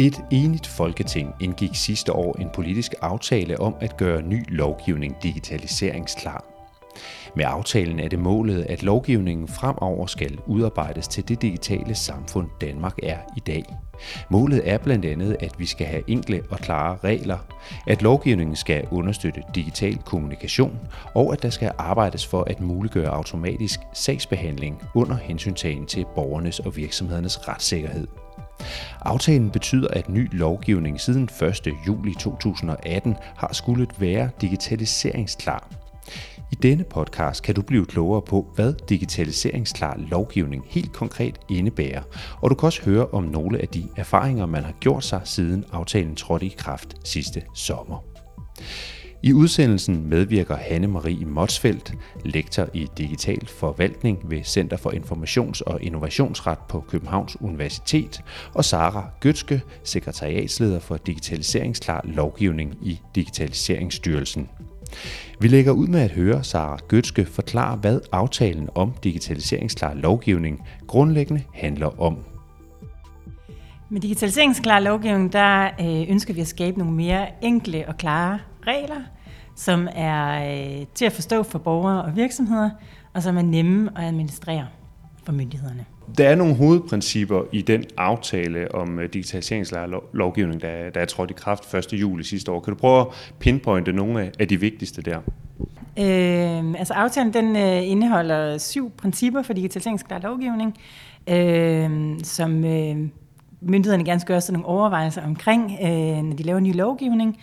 Et enigt folketing indgik sidste år en politisk aftale om at gøre ny lovgivning digitaliseringsklar. Med aftalen er det målet, at lovgivningen fremover skal udarbejdes til det digitale samfund, Danmark er i dag. Målet er blandt andet, at vi skal have enkle og klare regler, at lovgivningen skal understøtte digital kommunikation, og at der skal arbejdes for at muliggøre automatisk sagsbehandling under hensyntagen til borgernes og virksomhedernes retssikkerhed. Aftalen betyder, at ny lovgivning siden 1. juli 2018 har skulle være digitaliseringsklar. I denne podcast kan du blive klogere på, hvad digitaliseringsklar lovgivning helt konkret indebærer, og du kan også høre om nogle af de erfaringer, man har gjort sig siden aftalen trådte i kraft sidste sommer. I udsendelsen medvirker Hanne-Marie Motsfeldt, lektor i digital forvaltning ved Center for Informations- og Innovationsret på Københavns Universitet, og Sara Gøtske, sekretariatsleder for digitaliseringsklar lovgivning i Digitaliseringsstyrelsen. Vi lægger ud med at høre Sara Gøtske forklare, hvad aftalen om digitaliseringsklar lovgivning grundlæggende handler om. Med digitaliseringsklar lovgivning, der øh, ønsker vi at skabe nogle mere enkle og klare regler, som er øh, til at forstå for borgere og virksomheder, og som er nemme at administrere for myndighederne. Der er nogle hovedprincipper i den aftale om øh, digitaliseringslovgivning, der, der er trådt i kraft 1. juli sidste år. Kan du prøve at pinpointe nogle af de vigtigste der? Øh, altså aftalen den øh, indeholder syv principper for digitaliseringsklar lovgivning, øh, som øh, myndighederne gerne skal gøre sådan nogle overvejelser omkring, øh, når de laver ny lovgivning.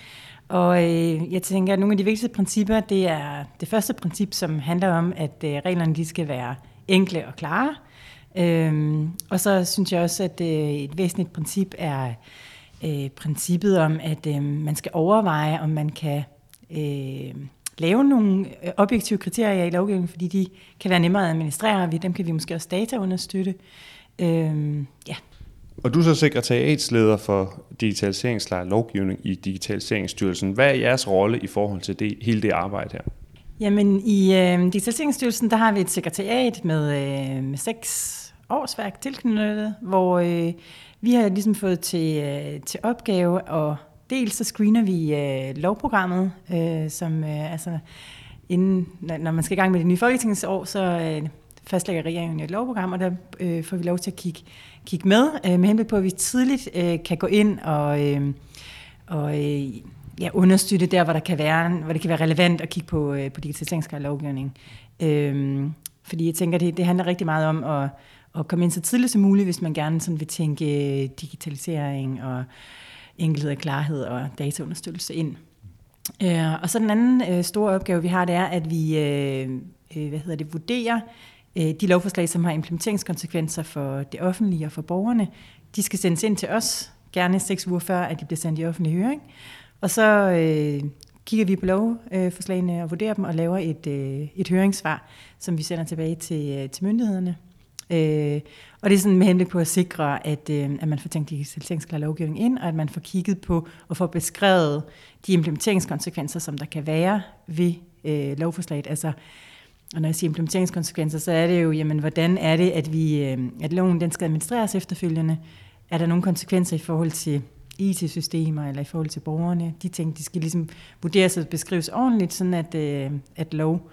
Og øh, jeg tænker, at nogle af de vigtigste principper, det er det første princip, som handler om, at øh, reglerne de skal være enkle og klare. Øhm, og så synes jeg også, at øh, et væsentligt princip er øh, princippet om, at øh, man skal overveje, om man kan øh, lave nogle øh, objektive kriterier i lovgivningen, fordi de kan være nemmere at administrere, og dem kan vi måske også data understøtte. Øhm, ja. Og du er så sekretariatsleder for digitaliseringslejr lovgivning i Digitaliseringsstyrelsen. Hvad er jeres rolle i forhold til det, hele det arbejde her? Jamen, i øh, Digitaliseringsstyrelsen, der har vi et sekretariat med, øh, med seks årsværk tilknyttet, hvor øh, vi har ligesom fået til, øh, til opgave at dels så screener vi øh, lovprogrammet, øh, som øh, altså inden, når man skal i gang med det nye folketingsår, så øh, fastlægger regeringen et lovprogram, og der øh, får vi lov til at kigge, kigge med, øh, med henblik på, at vi tidligt øh, kan gå ind og, øh, og øh, ja, understøtte der, hvor, der kan være, hvor det kan være relevant at kigge på, øh, på digitaliseringsgrad lovgivning. Øh, fordi jeg tænker, det, det handler rigtig meget om at at komme ind så tidligt som muligt, hvis man gerne sådan vil tænke øh, digitalisering og enkelhed og klarhed og dataunderstøttelse ind. Øh, og så den anden øh, store opgave, vi har, det er, at vi øh, øh hvad hedder det, vurderer Øh, de lovforslag, som har implementeringskonsekvenser for det offentlige og for borgerne. De skal sendes ind til os, gerne seks uger før, at de bliver sendt i offentlig høring. Og så øh, kigger vi på lovforslagene og vurderer dem og laver et, øh, et høringssvar, som vi sender tilbage til, øh, til myndighederne. Øh, og det er sådan med henblik på at sikre, at, øh, at man får tænkt digitaliseringsklar lovgivning ind, og at man får kigget på og får beskrevet de implementeringskonsekvenser, som der kan være ved øh, lovforslaget. Altså, og når jeg siger implementeringskonsekvenser, så er det jo, jamen, hvordan er det, at, vi, øh, at loven den skal administreres efterfølgende? Er der nogle konsekvenser i forhold til IT-systemer eller i forhold til borgerne? De ting, de skal ligesom vurderes og beskrives ordentligt, sådan at, øh, at lov,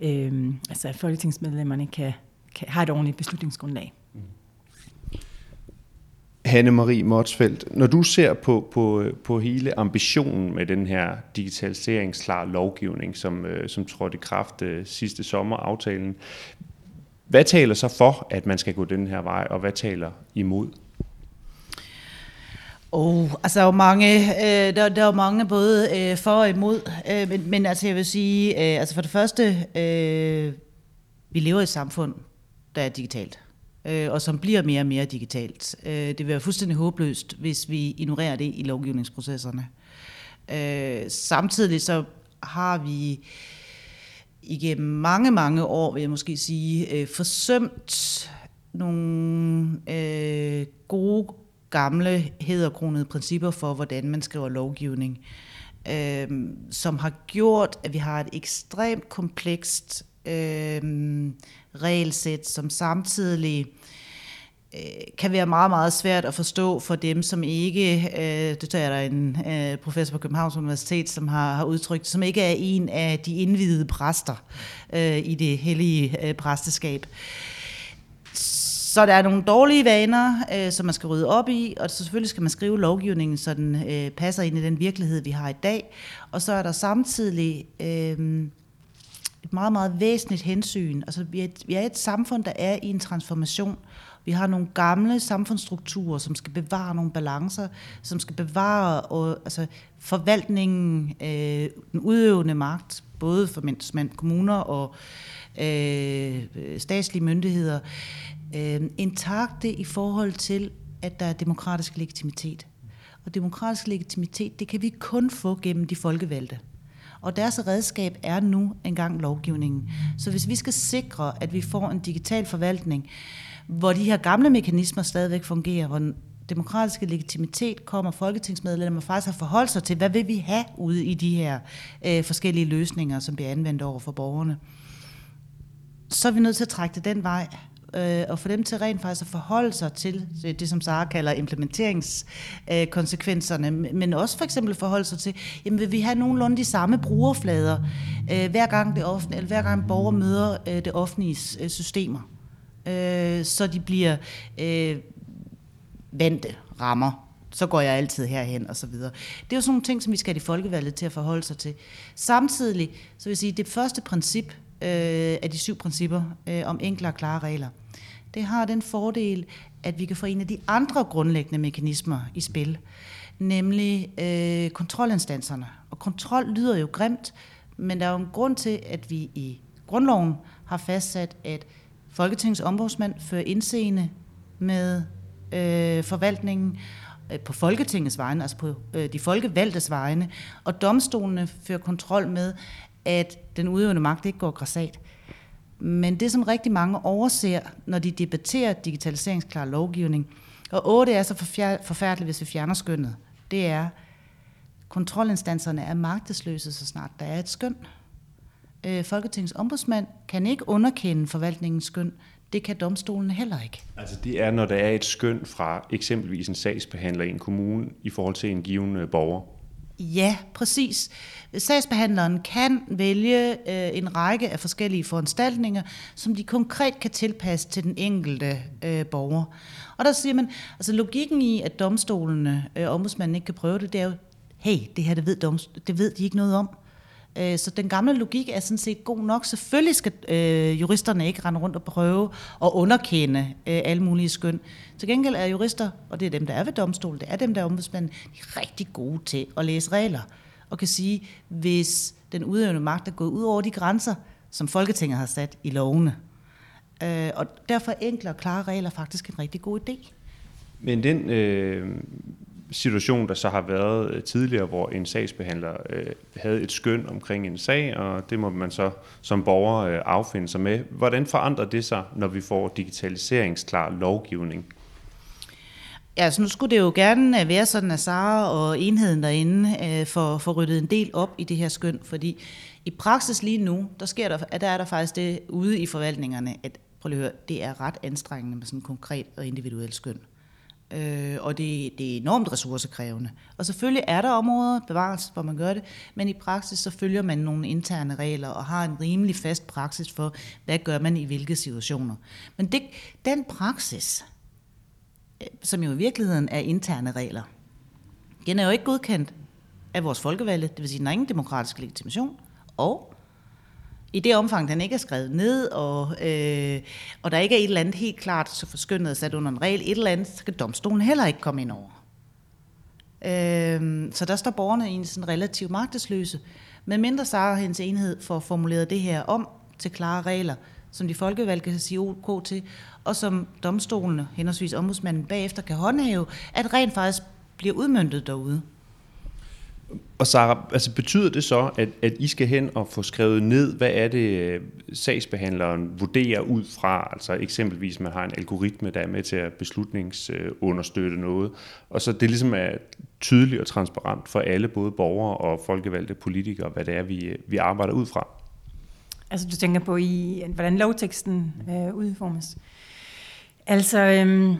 øh, altså at folketingsmedlemmerne kan kan, har et ordentligt beslutningsgrundlag. Hanne-Marie Motsfeldt, når du ser på, på, på hele ambitionen med den her digitaliseringsklar lovgivning, som, øh, som trådte i kraft øh, sidste sommer, aftalen, hvad taler så for, at man skal gå den her vej, og hvad taler imod? Oh, altså der er jo mange, øh, der, der er jo mange både øh, for og imod, øh, men, men altså jeg vil sige, øh, altså for det første, øh, vi lever i et samfund, der er digitalt, øh, og som bliver mere og mere digitalt. Øh, det vil være fuldstændig håbløst, hvis vi ignorerer det i lovgivningsprocesserne. Øh, samtidig så har vi igennem mange, mange år, vil jeg måske sige, øh, forsømt nogle øh, gode, gamle, hederkronede principper for, hvordan man skriver lovgivning, øh, som har gjort, at vi har et ekstremt komplekst øh, regelsæt, som samtidig øh, kan være meget, meget svært at forstå for dem, som ikke, øh, det tager der en øh, professor på Københavns Universitet, som har, har udtrykt, som ikke er en af de indvidede præster øh, i det hellige øh, præsteskab. Så der er nogle dårlige vaner, øh, som man skal rydde op i, og så selvfølgelig skal man skrive lovgivningen, så den øh, passer ind i den virkelighed, vi har i dag. Og så er der samtidig øh, et meget, meget væsentligt hensyn. Altså, vi er, et, vi er et samfund, der er i en transformation. Vi har nogle gamle samfundsstrukturer, som skal bevare nogle balancer, som skal bevare og, altså, forvaltningen, øh, den udøvende magt, både for mænd, kommuner og øh, statslige myndigheder, øh, intakte i forhold til, at der er demokratisk legitimitet. Og demokratisk legitimitet, det kan vi kun få gennem de folkevalgte. Og deres redskab er nu engang lovgivningen. Så hvis vi skal sikre, at vi får en digital forvaltning, hvor de her gamle mekanismer stadigvæk fungerer, hvor den demokratiske legitimitet kommer folketingsmedlemmer faktisk har forholdt sig til, hvad vil vi have ude i de her øh, forskellige løsninger, som bliver anvendt over for borgerne, så er vi nødt til at trække det den vej øh, og få dem til rent faktisk at forholde sig til det, som Sara kalder implementeringskonsekvenserne, øh, men også for eksempel forholde sig til, jamen vil vi have nogenlunde de samme brugerflader, øh, hver gang det offentlige, eller hver gang borger møder øh, det offentlige øh, systemer, øh, så de bliver øh, vante rammer så går jeg altid herhen og så videre. Det er jo sådan nogle ting, som vi skal have de folkevalgte til at forholde sig til. Samtidig, så vil jeg sige, det første princip øh, af de syv principper øh, om enkle og klare regler, det har den fordel, at vi kan få en af de andre grundlæggende mekanismer i spil, nemlig øh, kontrolinstanserne. Og kontrol lyder jo grimt, men der er jo en grund til, at vi i grundloven har fastsat, at Folketingets ombudsmand fører indseende med øh, forvaltningen øh, på Folketingets vegne, altså på øh, de folkevalgtes vegne, og domstolene fører kontrol med, at den udøvende magt ikke går græsat. Men det, som rigtig mange overser, når de debatterer digitaliseringsklar lovgivning, og 8 er så forfærdeligt, hvis vi fjerner skønnet, det er, kontrolinstanserne er magtesløse, så snart der er et skøn. Øh, Folketingets ombudsmand kan ikke underkende forvaltningens skøn. Det kan domstolen heller ikke. Altså det er, når der er et skøn fra eksempelvis en sagsbehandler i en kommune i forhold til en given øh, borger? Ja, præcis. Sagsbehandleren kan vælge øh, en række af forskellige foranstaltninger, som de konkret kan tilpasse til den enkelte øh, borger. Og der siger man, altså logikken i, at domstolene, øh, ombudsmanden ikke kan prøve det, det er jo, hey, det her det ved, domst- det ved de ikke noget om. Øh, så den gamle logik er sådan set god nok. Selvfølgelig skal øh, juristerne ikke rende rundt og prøve at underkende øh, alle mulige skøn. Til gengæld er jurister, og det er dem, der er ved domstolen, det er dem, der er ombudsmanden, de er rigtig gode til at læse regler. Og kan sige, hvis den udøvende magt er gået ud over de grænser, som Folketinget har sat i lovene. Øh, og derfor er enkle og klare regler faktisk en rigtig god idé. Men den øh, situation, der så har været øh, tidligere, hvor en sagsbehandler øh, havde et skøn omkring en sag, og det må man så som borger øh, affinde sig med. Hvordan forandrer det sig, når vi får digitaliseringsklar lovgivning? Ja, så nu skulle det jo gerne øh, være sådan, at Sara og enheden derinde øh, får, får ryddet en del op i det her skøn, fordi i praksis lige nu, der, sker der, at der er der faktisk det ude i forvaltningerne, at prøv lige at høre, det er ret anstrengende med sådan konkret og individuelt skøn øh, og det, det er enormt ressourcekrævende. Og selvfølgelig er der områder, bevares, hvor man gør det, men i praksis så følger man nogle interne regler og har en rimelig fast praksis for, hvad gør man i hvilke situationer. Men det, den praksis, øh, som jo i virkeligheden er interne regler, den er jo ikke godkendt af vores folkevalgte, det vil sige, den har ingen demokratisk legitimation, og i det omfang, den ikke er skrevet ned, og, øh, og der ikke er et eller andet helt klart så forskyndet sat under en regel, et eller andet, så kan domstolen heller ikke komme ind over. Øh, så der står borgerne egentlig sådan relativt magtesløse. Men mindre Sara og hendes enhed får formuleret det her om til klare regler, som de folkevalgte kan sige OK til, og som domstolene, henholdsvis ombudsmanden bagefter, kan håndhæve, at rent faktisk bliver udmyndtet derude. Og Sara, altså betyder det så, at, at I skal hen og få skrevet ned, hvad er det, øh, sagsbehandleren vurderer ud fra? Altså eksempelvis, man har en algoritme, der er med til at beslutningsunderstøtte noget, og så det ligesom er tydeligt og transparent for alle, både borgere og folkevalgte politikere, hvad det er, vi, øh, vi arbejder ud fra. Altså du tænker på, i, hvordan lovteksten øh, udformes? Altså, Øh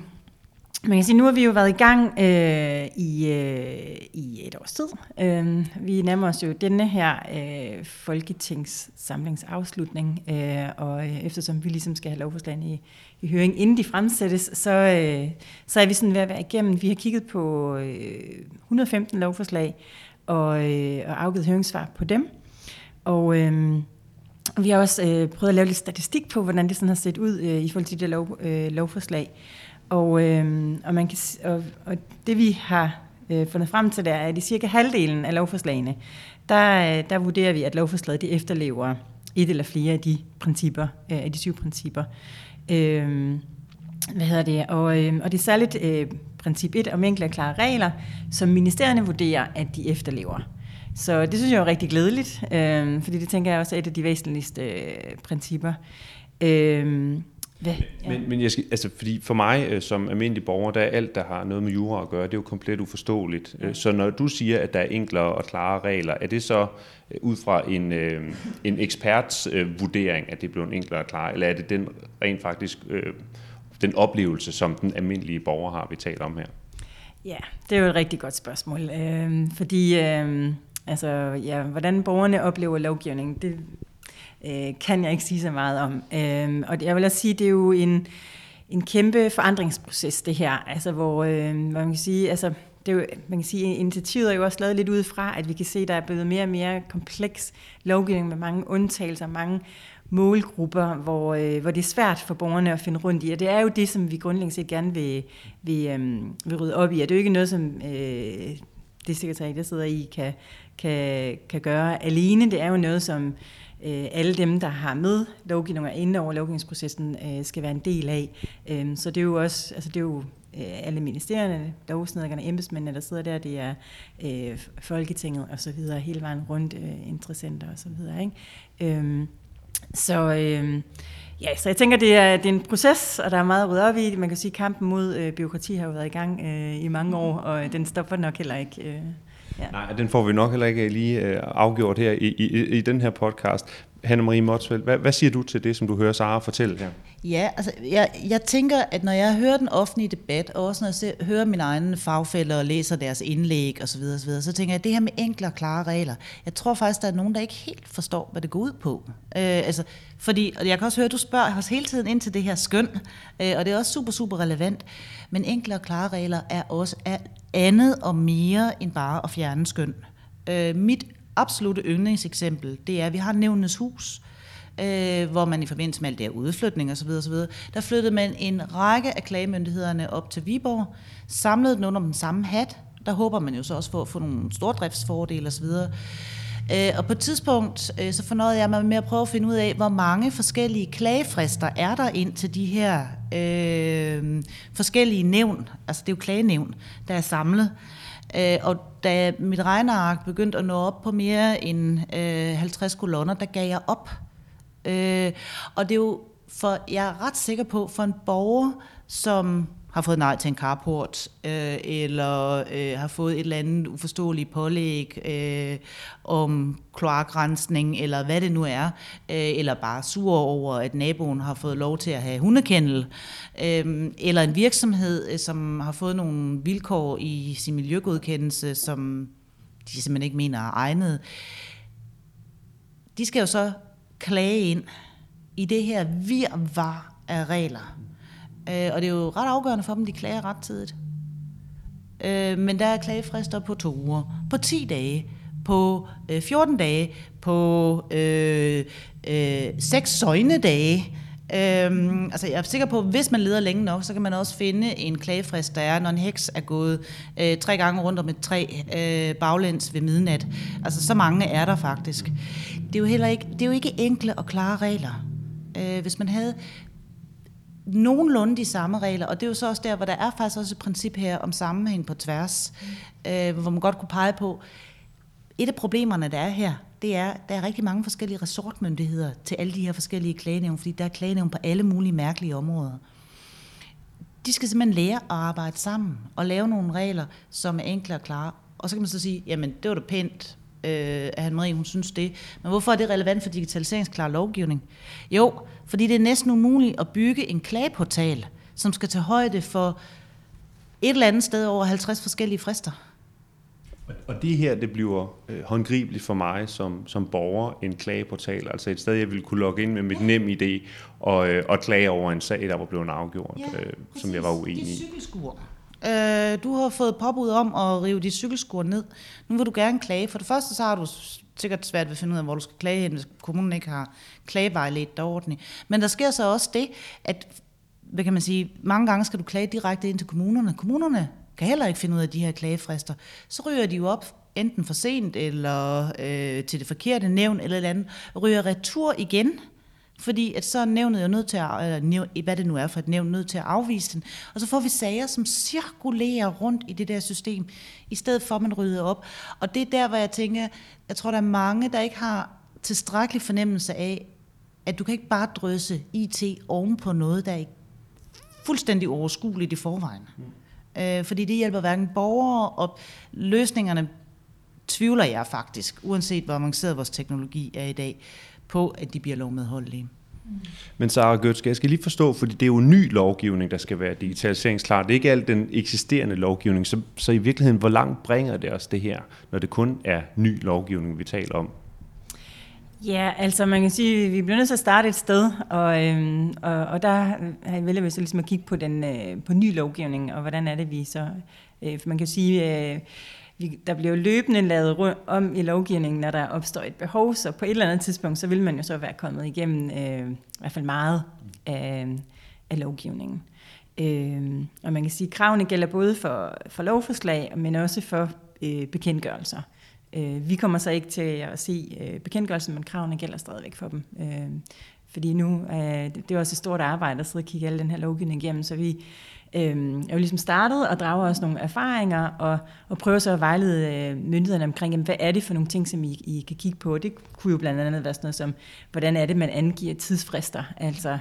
man kan sige, nu har vi jo været i gang øh, i, øh, i et års tid. Øh, vi nærmer os jo denne her øh, folketingssamlingsafslutning, øh, og øh, eftersom vi ligesom skal have lovforslagene i, i høring, inden de fremsættes, så, øh, så er vi sådan ved at være igennem. Vi har kigget på øh, 115 lovforslag og, øh, og afgivet høringssvar på dem. Og... Øh, vi har også øh, prøvet at lave lidt statistik på, hvordan det sådan har set ud øh, i forhold til det lov, øh, lovforslag. Og, øh, og, man kan, og, og det vi har øh, fundet frem til, der er, at i cirka halvdelen af lovforslagene, der, øh, der vurderer vi, at lovforslaget de efterlever et eller flere af de principper, øh, af de syv principper. Øh, hvad hedder det? Og, øh, og det er særligt øh, princip 1 om enkle og klare regler, som ministerierne vurderer, at de efterlever. Så det synes jeg er rigtig glædeligt, øh, fordi det tænker jeg også er et af de væsentligste øh, principper. Øh, hvad? Ja. Men, men jeg skal, altså, fordi for mig øh, som almindelig borger, der er alt, der har noget med jura at gøre, det er jo komplet uforståeligt. Ja. Så når du siger, at der er enklere og klare regler, er det så øh, ud fra en, øh, en eksperts øh, vurdering, at det bliver enklere og klare, eller er det den rent faktisk øh, den oplevelse, som den almindelige borger har, vi taler om her? Ja, det er jo et rigtig godt spørgsmål, øh, fordi øh, altså, ja, hvordan borgerne oplever lovgivningen, det øh, kan jeg ikke sige så meget om. Øh, og jeg vil også sige, det er jo en, en kæmpe forandringsproces, det her, altså, hvor, øh, hvor man kan sige, altså, det er jo, man kan sige, initiativet er jo også lavet lidt ud fra, at vi kan se, at der er blevet mere og mere kompleks lovgivning med mange undtagelser, mange målgrupper, hvor, øh, hvor det er svært for borgerne at finde rundt i. Og det er jo det, som vi grundlæggende set gerne vil, vil, øh, vil rydde op i. Og det er jo ikke noget, som øh, det sekretariat, der sidder i, kan, kan, kan gøre alene. Det er jo noget, som øh, alle dem, der har med lovgivninger og inde over lovgivningsprocessen, øh, skal være en del af. Øh, så det er jo også, altså det er jo øh, alle ministerierne, lovsnedkerne, embedsmændene, der sidder der, det er øh, Folketinget og så videre, hele vejen rundt, øh, interessenter og så videre. Ikke? Øh, så, øh, ja, så jeg tænker, det er, det er en proces, og der er meget at rydde op i. Man kan sige, at kampen mod øh, byråkrati har jo været i gang øh, i mange år, og den stopper nok heller ikke. Øh. Ja. Nej, den får vi nok heller ikke lige øh, afgjort her i, i, i den her podcast. Hanne-Marie Motsfeldt, hvad, hvad siger du til det, som du hører Sara fortælle her? Ja, altså jeg, jeg tænker, at når jeg hører den offentlige debat, og også når jeg ser, hører mine egne fagfælder og læser deres indlæg osv., osv., så tænker jeg, at det her med enkle og klare regler, jeg tror faktisk, der er nogen, der ikke helt forstår, hvad det går ud på. Øh, altså, fordi, og jeg kan også høre, at du spørger os hele tiden ind til det her skøn, øh, og det er også super, super relevant. Men enkle og klare regler er også er andet og mere end bare at fjerne skøn. Øh, mit absolute yndlingseksempel, det er, at vi har nævnenes hus, øh, hvor man i forbindelse med alt det her udflytning osv., osv., der flyttede man en række af klagemyndighederne op til Viborg, samlede den under den samme hat, der håber man jo så også for at få nogle stordriftsfordele osv., øh, og på et tidspunkt, øh, så fornøjede jeg mig med at prøve at finde ud af, hvor mange forskellige klagefrister er der ind til de her øh, forskellige nævn, altså det er jo klagenævn, der er samlet. Øh, og da mit regneark begyndte at nå op på mere end øh, 50 kolonner, der gav jeg op. Øh, og det er jo, for jeg er ret sikker på, for en borger, som har fået nej til en carport, øh, eller øh, har fået et eller andet uforståeligt pålæg øh, om kloakrensning, eller hvad det nu er, øh, eller bare sur over, at naboen har fået lov til at have hundekendel, øh, eller en virksomhed, øh, som har fået nogle vilkår i sin miljøgodkendelse, som de simpelthen ikke mener er egnet. De skal jo så klage ind i det her virvar af regler. Øh, og det er jo ret afgørende for dem, de klager ret tidligt. Øh, men der er klagefrister på to uger, på 10 dage, på øh, 14 dage, på øh, øh, 6 søgnedage. Øhm, altså jeg er sikker på, at hvis man leder længe nok, så kan man også finde en klagefrist, der er, når en heks er gået øh, tre gange rundt om et træ øh, baglæns ved midnat. Altså så mange er der faktisk. Det er jo heller ikke, det er jo ikke enkle og klare regler. Øh, hvis man havde nogenlunde de samme regler, og det er jo så også der, hvor der er faktisk også et princip her om sammenhæng på tværs, øh, hvor man godt kunne pege på, et af problemerne, der er her, det er, at der er rigtig mange forskellige resortmyndigheder til alle de her forskellige klagenævn, fordi der er klagenævn på alle mulige mærkelige områder. De skal simpelthen lære at arbejde sammen og lave nogle regler, som er enkle og klare. Og så kan man så sige, jamen det var da pænt, øh, at Marie, hun synes det. Men hvorfor er det relevant for digitaliseringsklar lovgivning? Jo, fordi det er næsten umuligt at bygge en klageportal, som skal tage højde for et eller andet sted over 50 forskellige frister. Og det her, det bliver øh, håndgribeligt for mig som, som borger, en klageportal, altså et sted, jeg vil kunne logge ind med mit nem idé og, øh, og klage over en sag, der var blevet afgjort, ja, øh, som jeg var uenig i. cykelskur. Øh, du har fået påbud om at rive dit cykelskur ned. Nu vil du gerne klage. For det første, så har du sikkert svært ved at finde ud af, hvor du skal klage hen, hvis kommunen ikke har klagevejledt dig ordentligt. Men der sker så også det, at hvad kan man sige, mange gange skal du klage direkte ind til kommunerne. Kommunerne kan heller ikke finde ud af de her klagefrister. Så ryger de jo op enten for sent, eller øh, til det forkerte nævn, eller et eller andet, ryger retur igen, fordi at så er nævnet jo nødt til at, eller nævn, hvad det nu er for et nævn, nødt til at afvise den. Og så får vi sager, som cirkulerer rundt i det der system, i stedet for at man rydder op. Og det er der, hvor jeg tænker, jeg tror, der er mange, der ikke har tilstrækkelig fornemmelse af, at du kan ikke bare drøse IT oven på noget, der er fuldstændig overskueligt i forvejen. Mm. Øh, fordi det hjælper hverken borgere, og løsningerne tvivler jeg faktisk, uanset hvor avanceret vores teknologi er i dag, på, at de bliver lovmedholdelige. Men Sara Götzke, jeg skal lige forstå, fordi det er jo ny lovgivning, der skal være digitaliseringsklar. Det er ikke alt den eksisterende lovgivning. Så, så i virkeligheden, hvor langt bringer det os det her, når det kun er ny lovgivning, vi taler om? Ja, altså man kan sige, at vi bliver nødt til at starte et sted, og, øhm, og, og der vælger vi så ligesom at kigge på, den, øh, på ny lovgivning, og hvordan er det, vi så... Øh, for man kan sige, øh, vi, der bliver jo løbende lavet om i lovgivningen, når der opstår et behov, så på et eller andet tidspunkt, så vil man jo så være kommet igennem øh, i hvert fald meget af, af lovgivningen. Øh, og man kan sige, at kravene gælder både for, for lovforslag, men også for øh, bekendtgørelser. Øh, vi kommer så ikke til at se øh, bekendtgørelsen, men kravene gælder stadigvæk for dem. Øh, fordi nu, øh, det er også et stort arbejde at sidde og kigge alle den her lovgivning igennem, så vi øh, er jo ligesom startet og drager også nogle erfaringer og, og prøver så at vejlede øh, myndighederne omkring, jamen, hvad er det for nogle ting, som I, I kan kigge på. Det kunne jo blandt andet være sådan noget som, hvordan er det, man angiver tidsfrister. Altså,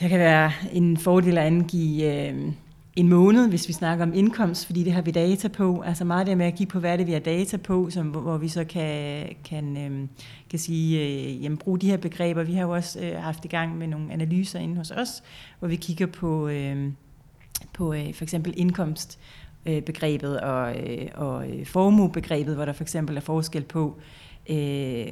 der kan være en fordel at angive... Øh, en måned, hvis vi snakker om indkomst, fordi det har vi data på. Altså meget det med at kigge på, hvad er det, vi har data på, som, hvor vi så kan, kan, øhm, kan sige, øh, jamen, bruge de her begreber. Vi har jo også øh, haft i gang med nogle analyser inde hos os, hvor vi kigger på, øh, på øh, for eksempel indkomstbegrebet og, øh, og øh, formuebegrebet, hvor der for eksempel er forskel på, øh,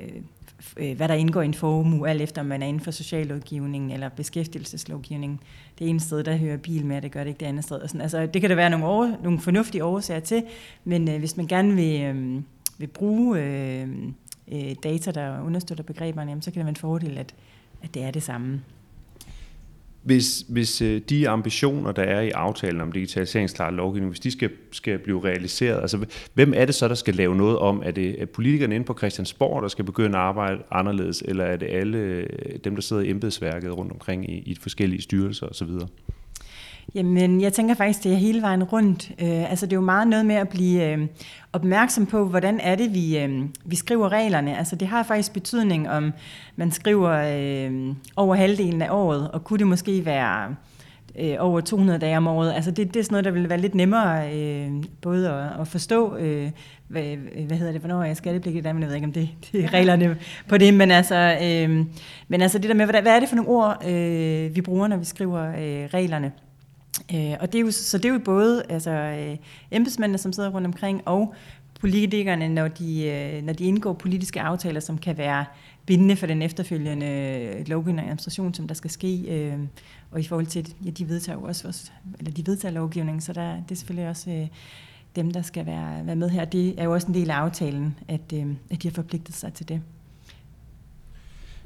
øh, hvad der indgår i en formue, alt efter om man er inden for sociallovgivningen eller beskæftigelseslovgivningen. Det ene sted, der hører bil med, det gør det ikke det andet sted. Og sådan. Altså, det kan der være nogle, over, nogle fornuftige årsager til, men øh, hvis man gerne vil, øh, vil bruge øh, øh, data, der understøtter begreberne, jamen, så kan det være en fordel, at, at det er det samme. Hvis, hvis øh, de ambitioner, der er i aftalen om digitaliseringsklar lovgivning, hvis de skal, skal blive realiseret, altså hvem er det så, der skal lave noget om? Er det er politikerne inde på Christiansborg, der skal begynde at arbejde anderledes, eller er det alle øh, dem, der sidder i embedsværket rundt omkring i, i forskellige styrelser osv.? Jamen, jeg tænker faktisk, det er hele vejen rundt. Øh, altså, det er jo meget noget med at blive øh, opmærksom på, hvordan er det, vi, øh, vi skriver reglerne. Altså, det har faktisk betydning, om man skriver øh, over halvdelen af året, og kunne det måske være øh, over 200 dage om året. Altså, det, det er sådan noget, der vil være lidt nemmere øh, både at, at forstå, øh, hvad, hvad hedder det, hvornår er skattepligtig men jeg ved ikke, om det, det er reglerne på det, men altså, øh, men altså det der med, hvad, hvad er det for nogle ord, øh, vi bruger, når vi skriver øh, reglerne. Øh, og det er jo, så det er jo både altså, øh, embedsmændene, som sidder rundt omkring, og politikerne, når de, øh, når de indgår politiske aftaler, som kan være bindende for den efterfølgende lovgivning og administration, som der skal ske. Øh, og i forhold til, ja, de vedtager jo også, eller de vedtager lovgivningen, så der, det er selvfølgelig også øh, dem, der skal være, være med her. Det er jo også en del af aftalen, at, øh, at de har forpligtet sig til det.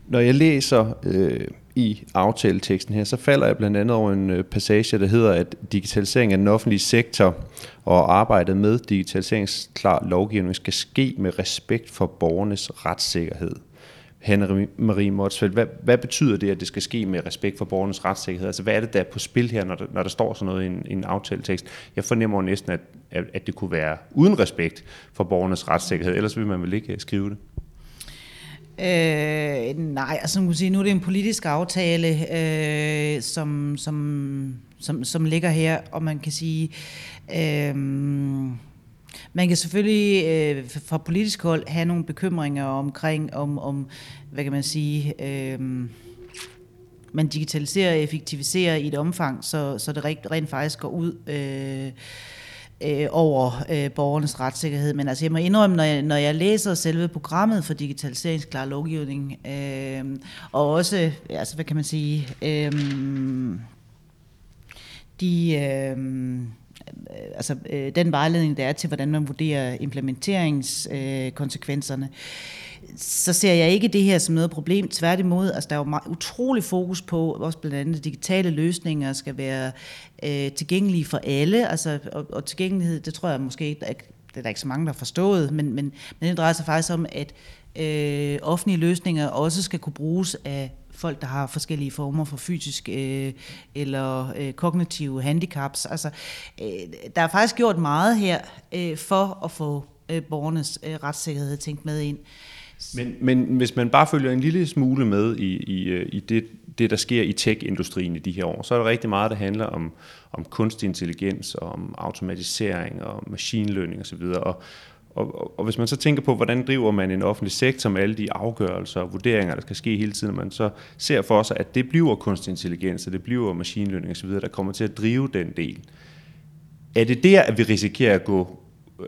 Når jeg læser øh, i aftaleteksten her, så falder jeg blandt andet over en øh, passage, der hedder, at digitalisering af den offentlige sektor og arbejdet med digitaliseringsklar lovgivning skal ske med respekt for borgernes retssikkerhed. Henrik Marie Motsfeldt, hvad, hvad betyder det, at det skal ske med respekt for borgernes retssikkerhed? Altså, hvad er det, der er på spil her, når der, når der står sådan noget i en, i en aftaletekst? Jeg fornemmer jo næsten, at, at det kunne være uden respekt for borgernes retssikkerhed, ellers vil man vel ikke øh, skrive det? Øh, nej, altså man kan sige, nu er det en politisk aftale, øh, som, som, som, som ligger her, og man kan sige, øh, man kan selvfølgelig øh, fra politisk hold have nogle bekymringer omkring, om, om hvad kan man sige, øh, man digitaliserer og effektiviserer i et omfang, så, så det rent, rent faktisk går ud øh, øh, over øh, borgernes retssikkerhed. Men altså, jeg må indrømme, når jeg, når jeg læser selve programmet for digitaliseringsklar lovgivning, øh, og også, altså, hvad kan man sige, øh, de... Øh, øh, altså øh, den vejledning, der er til, hvordan man vurderer implementeringskonsekvenserne, øh, så ser jeg ikke det her som noget problem. Tværtimod, altså der er jo meget, utrolig fokus på, også blandt andet digitale løsninger skal være øh, tilgængelige for alle, altså, og, og tilgængelighed, det tror jeg måske ikke, det er der ikke så mange, der har forstået, men, men, men det drejer sig faktisk om, at øh, offentlige løsninger også skal kunne bruges af folk, der har forskellige former for fysisk øh, eller øh, kognitive handicaps. Altså, øh, der er faktisk gjort meget her øh, for at få øh, borgernes øh, retssikkerhed tænkt med ind. Men, men hvis man bare følger en lille smule med i, i, øh, i det, det, der sker i tech-industrien i de her år, så er der rigtig meget, der handler om, om kunstig intelligens, og om automatisering og machine learning osv. Og, og, og hvis man så tænker på, hvordan driver man en offentlig sektor med alle de afgørelser og vurderinger, der skal ske hele tiden, man så ser for sig, at det bliver kunstig intelligens, og det bliver machine learning osv., der kommer til at drive den del. Er det der, at vi risikerer at gå Øh,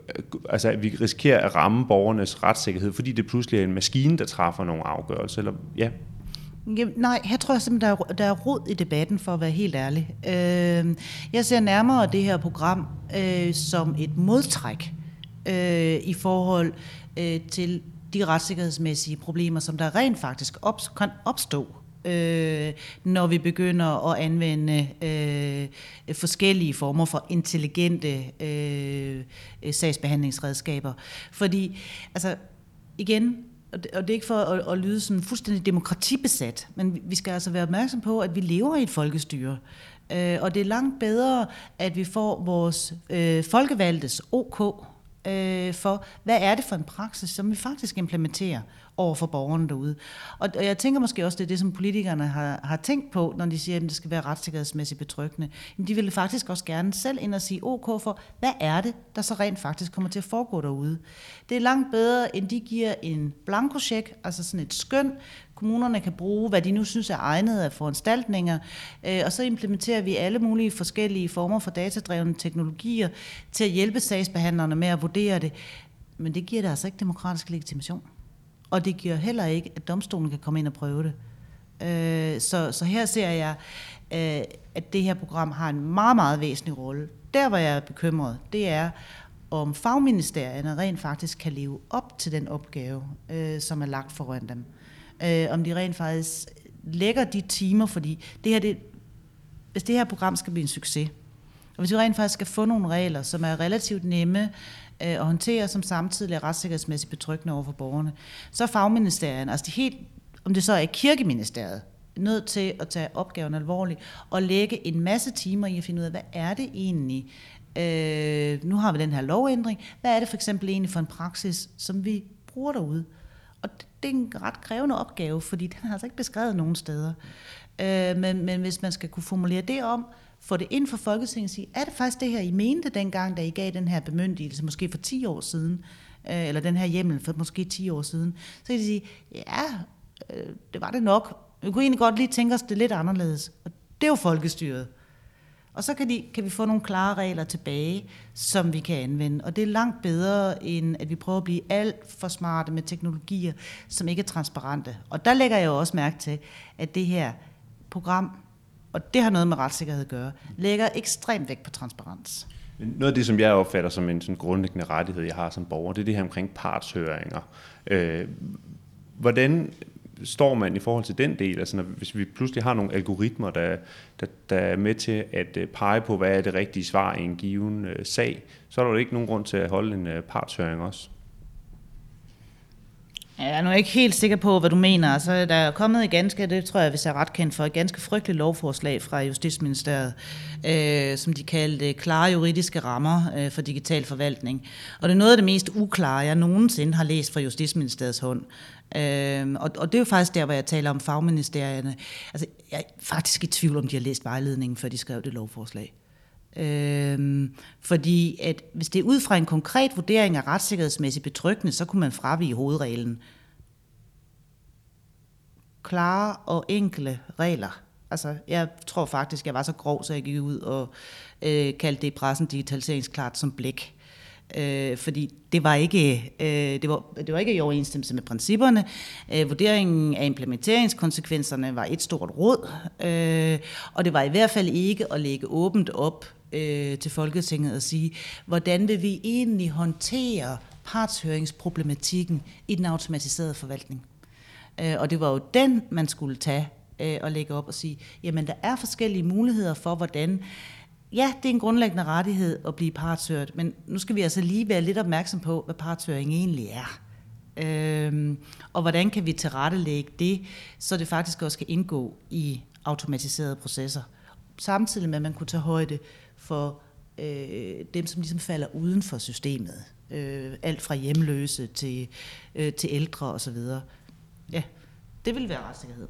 altså at vi risikerer at ramme borgernes retssikkerhed, fordi det pludselig er en maskine, der træffer nogle afgørelser, eller ja? Jamen, nej, her tror jeg simpelthen, der er, der er rod i debatten, for at være helt ærlig. Øh, jeg ser nærmere det her program øh, som et modtræk øh, i forhold øh, til de retssikkerhedsmæssige problemer, som der rent faktisk op, kan opstå øh, når vi begynder at anvende øh, forskellige former for intelligente øh, sagsbehandlingsredskaber. Fordi, altså igen, og det, og det er ikke for at, at lyde sådan fuldstændig demokratibesat, men vi skal altså være opmærksom på, at vi lever i et folkestyre. Øh, og det er langt bedre, at vi får vores øh, folkevalgtes OK øh, for, hvad er det for en praksis, som vi faktisk implementerer over for borgerne derude. Og, og jeg tænker måske også, det er det, som politikerne har, har tænkt på, når de siger, at det skal være retssikkerhedsmæssigt betryggende. Men de ville faktisk også gerne selv ind og sige OK for, hvad er det, der så rent faktisk kommer til at foregå derude. Det er langt bedre, end de giver en blankocheck, altså sådan et skøn, kommunerne kan bruge, hvad de nu synes er egnet af foranstaltninger, øh, og så implementerer vi alle mulige forskellige former for datadrevne teknologier til at hjælpe sagsbehandlerne med at vurdere det. Men det giver det altså ikke demokratisk legitimation. Og det giver heller ikke, at domstolen kan komme ind og prøve det. Øh, så, så her ser jeg, øh, at det her program har en meget, meget væsentlig rolle. Der, hvor jeg er bekymret, det er, om fagministerierne rent faktisk kan leve op til den opgave, øh, som er lagt foran dem. Øh, om de rent faktisk lægger de timer, fordi det her, det, hvis det her program skal blive en succes, og hvis vi rent faktisk skal få nogle regler, som er relativt nemme øh, at håndtere, som samtidig er retssikkerhedsmæssigt betryggende over for borgerne, så er fagministerien, altså de helt, om det så er kirkeministeriet, nødt til at tage opgaven alvorligt og lægge en masse timer i at finde ud af, hvad er det egentlig, øh, nu har vi den her lovændring, hvad er det for eksempel egentlig for en praksis, som vi bruger derude? Og det er en ret krævende opgave, fordi den er altså ikke beskrevet nogen steder. Øh, men, men hvis man skal kunne formulere det om, få det ind for Folketinget og sige, er det faktisk det her, I mente dengang, da I gav den her bemyndigelse, måske for 10 år siden, øh, eller den her hjemmel for måske 10 år siden, så kan de sige, ja, øh, det var det nok. Vi kunne egentlig godt lige tænke os det lidt anderledes. Og det er jo folkestyret. Og så kan, de, kan vi få nogle klare regler tilbage, som vi kan anvende. Og det er langt bedre, end at vi prøver at blive alt for smarte med teknologier, som ikke er transparente. Og der lægger jeg jo også mærke til, at det her program, og det har noget med retssikkerhed at gøre, lægger ekstremt vægt på transparens. Noget af det, som jeg opfatter som en sådan grundlæggende rettighed, jeg har som borger, det er det her omkring partshøringer. Øh, hvordan står man i forhold til den del? Altså, når, hvis vi pludselig har nogle algoritmer, der, der, der er med til at øh, pege på, hvad er det rigtige svar i en given øh, sag, så er der jo ikke nogen grund til at holde en øh, partshøring også. Jeg er nu ikke helt sikker på, hvad du mener. Altså, der er kommet et ganske, det tror jeg, hvis jeg er ret kendt for, et ganske frygteligt lovforslag fra Justitsministeriet, øh, som de kaldte øh, klare juridiske rammer øh, for digital forvaltning. Og det er noget af det mest uklare, jeg nogensinde har læst fra Justitsministeriets hånd. Øh, og, og det er jo faktisk der, hvor jeg taler om fagministerierne. Altså, jeg er faktisk i tvivl om, de har læst vejledningen, før de skrev det lovforslag. Øhm, fordi at hvis det er ud fra en konkret vurdering af retssikkerhedsmæssigt betryggende, så kunne man fravige hovedreglen. Klare og enkle regler Altså, jeg tror faktisk, jeg var så grov, så jeg gik ud og øh, kaldte det i pressen digitaliseringsklart som blæk. Øh, fordi det var, ikke, øh, det, var, det var ikke i overensstemmelse med principperne. Øh, vurderingen af implementeringskonsekvenserne var et stort råd, øh, og det var i hvert fald ikke at lægge åbent op øh, til Folketinget og sige, hvordan vil vi egentlig håndtere partshøringsproblematikken i den automatiserede forvaltning. Øh, og det var jo den, man skulle tage øh, og lægge op og sige, jamen der er forskellige muligheder for, hvordan ja, det er en grundlæggende rettighed at blive partshørt, men nu skal vi altså lige være lidt opmærksom på, hvad partshøring egentlig er. Øhm, og hvordan kan vi tilrettelægge det, så det faktisk også skal indgå i automatiserede processer. Samtidig med, at man kunne tage højde for øh, dem, som ligesom falder uden for systemet. Øh, alt fra hjemløse til, øh, til ældre osv. Ja, det vil være retssikkerhed.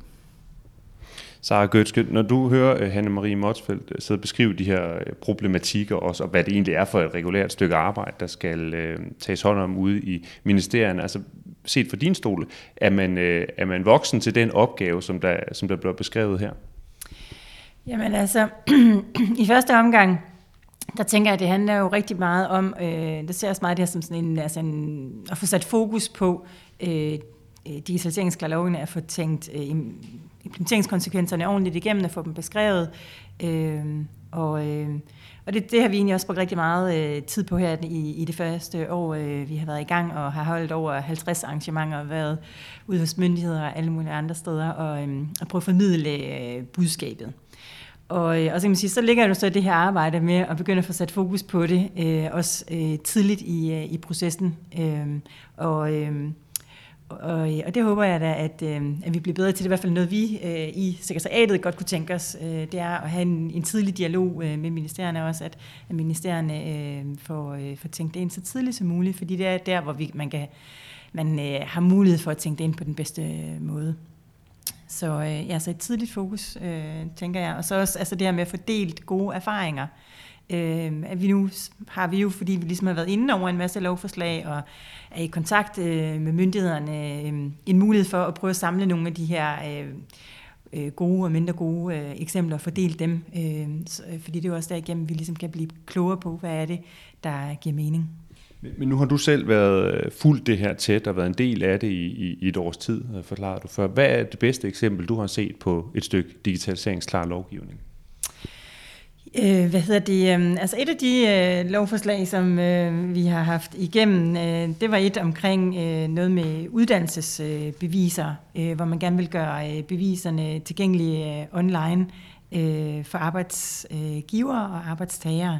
Sara Gøtske, når du hører øh, Hanne-Marie Motsfeldt øh, sidde og beskrive de her øh, problematikker også, og hvad det egentlig er for et regulært stykke arbejde, der skal øh, tages hånd om ude i ministerierne, altså set fra din stol, er man, øh, er man voksen til den opgave, som der, som der bliver beskrevet her? Jamen altså, i første omgang, der tænker jeg, at det handler jo rigtig meget om, øh, det ser også meget det her som sådan en, altså en, at få sat fokus på øh, øh digitaliseringsklalovene, at få tænkt øh, implementeringskonsekvenserne ordentligt igennem, at få dem beskrevet. Øh, og øh, og det, det har vi egentlig også brugt rigtig meget øh, tid på her i, i det første år, øh, vi har været i gang, og har holdt over 50 arrangementer og været ude hos myndigheder og alle mulige andre steder, og, øh, og prøve at formidle øh, budskabet. Og, øh, og så kan man sige, så ligger jo så det her arbejde med at begynde at få sat fokus på det, øh, også øh, tidligt i, øh, i processen. Øh, og, øh, og, og det håber jeg da, at, øh, at vi bliver bedre til. Det er i hvert fald noget, vi øh, i sekretariatet godt kunne tænke os. Øh, det er at have en, en tidlig dialog øh, med ministerierne også, at, at ministerierne øh, får, øh, får tænkt det ind så tidligt som muligt, fordi det er der, hvor vi, man, kan, man øh, har mulighed for at tænke det ind på den bedste øh, måde. Så øh, ja, så et tidligt fokus, øh, tænker jeg. Og så også altså det her med at få delt gode erfaringer. Øh, at vi nu har vi jo, fordi vi ligesom har været inde over en masse lovforslag og er i kontakt øh, med myndighederne, øh, en mulighed for at prøve at samle nogle af de her øh, øh gode og mindre gode øh, eksempler og fordele dem. Øh, så, fordi det er jo også derigennem, vi ligesom kan blive klogere på, hvad er det, der giver mening. Men nu har du selv været øh, fuldt det her tæt og været en del af det i, i, i et års tid, øh, forklarer du før. Hvad er det bedste eksempel, du har set på et stykke digitaliseringsklar lovgivning? Øh, hvad hedder det? Øh, altså et af de øh, lovforslag, som øh, vi har haft igennem, øh, det var et omkring øh, noget med uddannelsesbeviser, øh, hvor man gerne vil gøre øh, beviserne tilgængelige øh, online øh, for arbejdsgiver og arbejdstagere.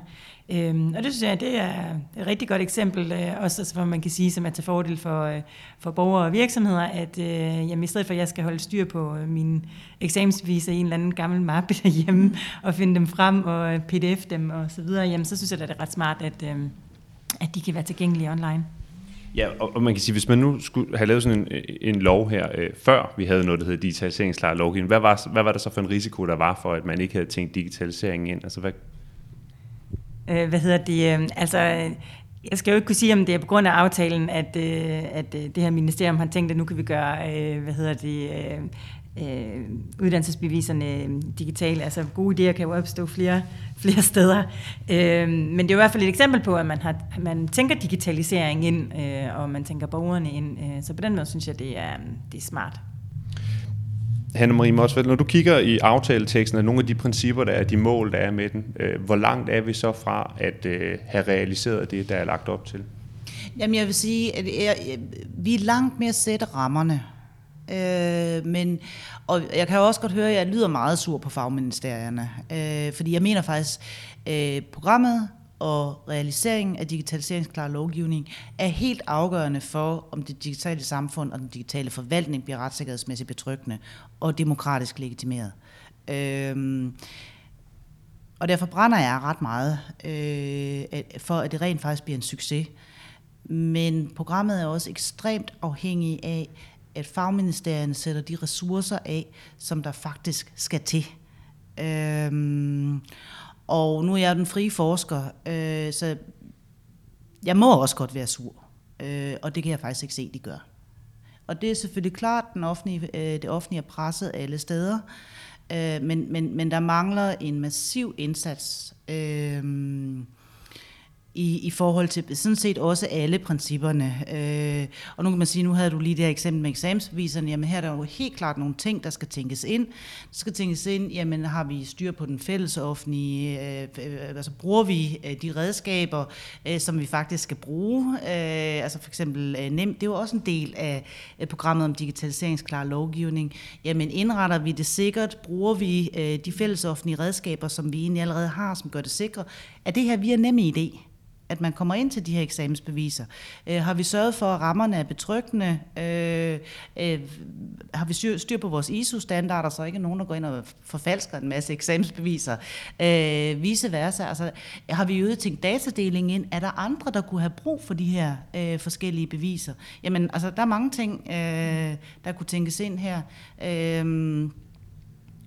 Øhm, og det synes jeg, det er et rigtig godt eksempel, øh, også altså, hvor man kan sige, som er til fordel for, øh, for borgere og virksomheder, at øh, jamen, i stedet for, at jeg skal holde styr på øh, min eksamensbeviser i en eller anden gammel mappe derhjemme, og finde dem frem og øh, pdf dem og så videre, jamen, så synes jeg, at det er ret smart, at, øh, at de kan være tilgængelige online. Ja, og, og man kan sige, hvis man nu skulle have lavet sådan en, en lov her, øh, før vi havde noget, der hedder digitaliseringsklar lovgivning, hvad var, hvad var der så for en risiko, der var for, at man ikke havde tænkt digitaliseringen ind? Altså, hvad, øh, hvad hedder det, øhm, altså, øh, altså, jeg skal jo ikke kunne sige, om det er på grund af aftalen, at, øh, at øh, det her ministerium har tænkt, at nu kan vi gøre, øh, hvad hedder det, øh, øh, uddannelsesbeviserne digitale. Altså gode idéer kan jo opstå flere, flere steder. Øh, men det er i hvert fald et eksempel på, at man, har, man tænker digitalisering ind, øh, og man tænker borgerne ind. Øh, så på den måde synes jeg, det er, det er smart. Hanne-Marie Motsfeldt, når du kigger i aftaleteksten af nogle af de principper, der er de mål, der er med den, øh, hvor langt er vi så fra at øh, have realiseret det, der er lagt op til? Jamen jeg vil sige, at vi er langt med at sætte rammerne. Øh, men, og jeg kan jo også godt høre, at jeg lyder meget sur på fagministerierne. Øh, fordi jeg mener faktisk, øh, programmet og realiseringen af digitaliseringsklar lovgivning er helt afgørende for, om det digitale samfund og den digitale forvaltning bliver retssikkerhedsmæssigt betryggende og demokratisk legitimeret. Øh, og derfor brænder jeg ret meget øh, for, at det rent faktisk bliver en succes. Men programmet er også ekstremt afhængig af, at fagministerierne sætter de ressourcer af, som der faktisk skal til. Øhm, og nu er jeg den frie forsker, øh, så jeg må også godt være sur. Øh, og det kan jeg faktisk ikke se, de gør. Og det er selvfølgelig klart, den offentlige, øh, det offentlige er presset alle steder. Øh, men, men, men der mangler en massiv indsats. Øh, i, i forhold til sådan set også alle principperne. Øh, og nu kan man sige, nu havde du lige det her eksempel med eksamensbeviserne, jamen her er der jo helt klart nogle ting, der skal tænkes ind. Der skal tænkes ind, jamen har vi styr på den fælles offentlige, øh, øh altså bruger vi øh, de redskaber, øh, som vi faktisk skal bruge, øh, altså for eksempel øh, nemt, det er jo også en del af øh, programmet om digitaliseringsklar lovgivning. Jamen indretter vi det sikkert, bruger vi øh, de fælles offentlige redskaber, som vi egentlig allerede har, som gør det sikre, er det her via nemme idé? At man kommer ind til de her eksamensbeviser? Øh, har vi sørget for, at rammerne er betryggende? Øh, øh, har vi styr, styr på vores ISO-standarder, så ikke nogen, der går ind og forfalsker en masse eksamensbeviser? Øh, vice versa. Altså, har vi øget tænkt datadeling ind? Er der andre, der kunne have brug for de her øh, forskellige beviser? Jamen, altså, der er mange ting, øh, der kunne tænkes ind her. Øh,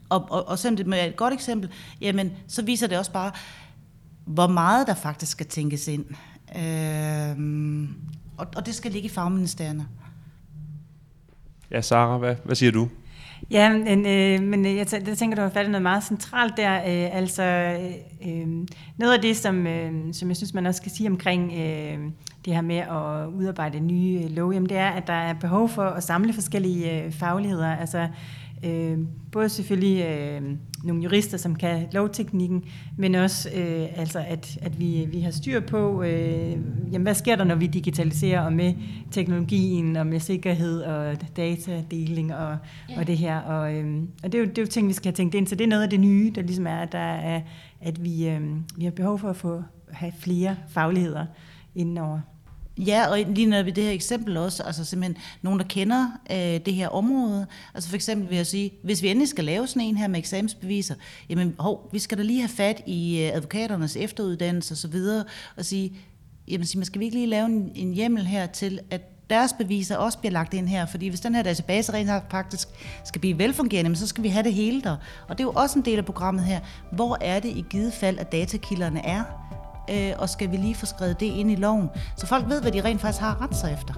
og, og, og selvom det er et godt eksempel, jamen, så viser det også bare, hvor meget der faktisk skal tænkes ind. Øh, og, og det skal ligge i fagministerierne. Ja, Sara, hvad, hvad siger du? Ja, men, øh, men jeg, jeg tænker, du har fat i noget meget centralt der. Øh, altså, øh, noget af det, som, øh, som jeg synes, man også skal sige omkring øh, det her med at udarbejde nye lov, jamen, det er, at der er behov for at samle forskellige øh, fagligheder. Altså, Øh, både selvfølgelig øh, nogle jurister, som kan lovteknikken, men også øh, altså at, at vi, vi har styr på, øh, jamen, hvad sker der, når vi digitaliserer, og med teknologien, og med sikkerhed, og datadeling, og, ja. og det her. Og, øh, og det, er jo, det er jo ting, vi skal have tænkt ind, så det er noget af det nye, der ligesom er, at, der er, at vi, øh, vi har behov for at få have flere fagligheder indenover. Ja, og lige når vi det her eksempel også, altså simpelthen nogen, der kender øh, det her område. Altså for eksempel vil jeg sige, hvis vi endelig skal lave sådan en her med eksamensbeviser, jamen hov, vi skal da lige have fat i øh, advokaternes efteruddannelse osv., og, og sige, jamen man skal vi ikke lige lave en, en hjemmel her til, at deres beviser også bliver lagt ind her, fordi hvis den her database rent faktisk skal blive velfungerende, så skal vi have det hele der. Og det er jo også en del af programmet her. Hvor er det i givet fald, at datakilderne er? Øh, og skal vi lige få skrevet det ind i loven, så folk ved, hvad de rent faktisk har ret sig efter.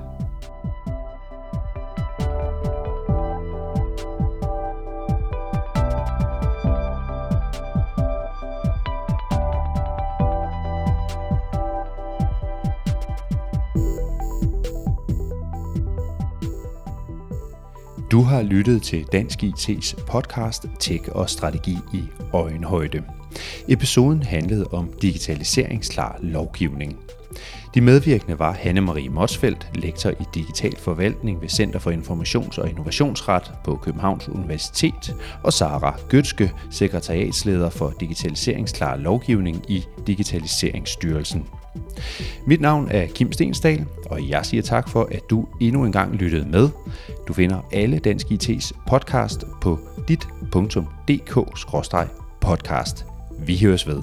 Du har lyttet til Dansk IT's podcast Tech og Strategi i Øjenhøjde. Episoden handlede om digitaliseringsklar lovgivning. De medvirkende var Hanne-Marie Mosfeldt, lektor i digital forvaltning ved Center for Informations- og Innovationsret på Københavns Universitet, og Sara Gøtske, sekretariatsleder for digitaliseringsklar lovgivning i Digitaliseringsstyrelsen. Mit navn er Kim Stensdal, og jeg siger tak for, at du endnu en gang lyttede med. Du finder alle Dansk IT's podcast på dit.dk-podcast. Vi høres ved.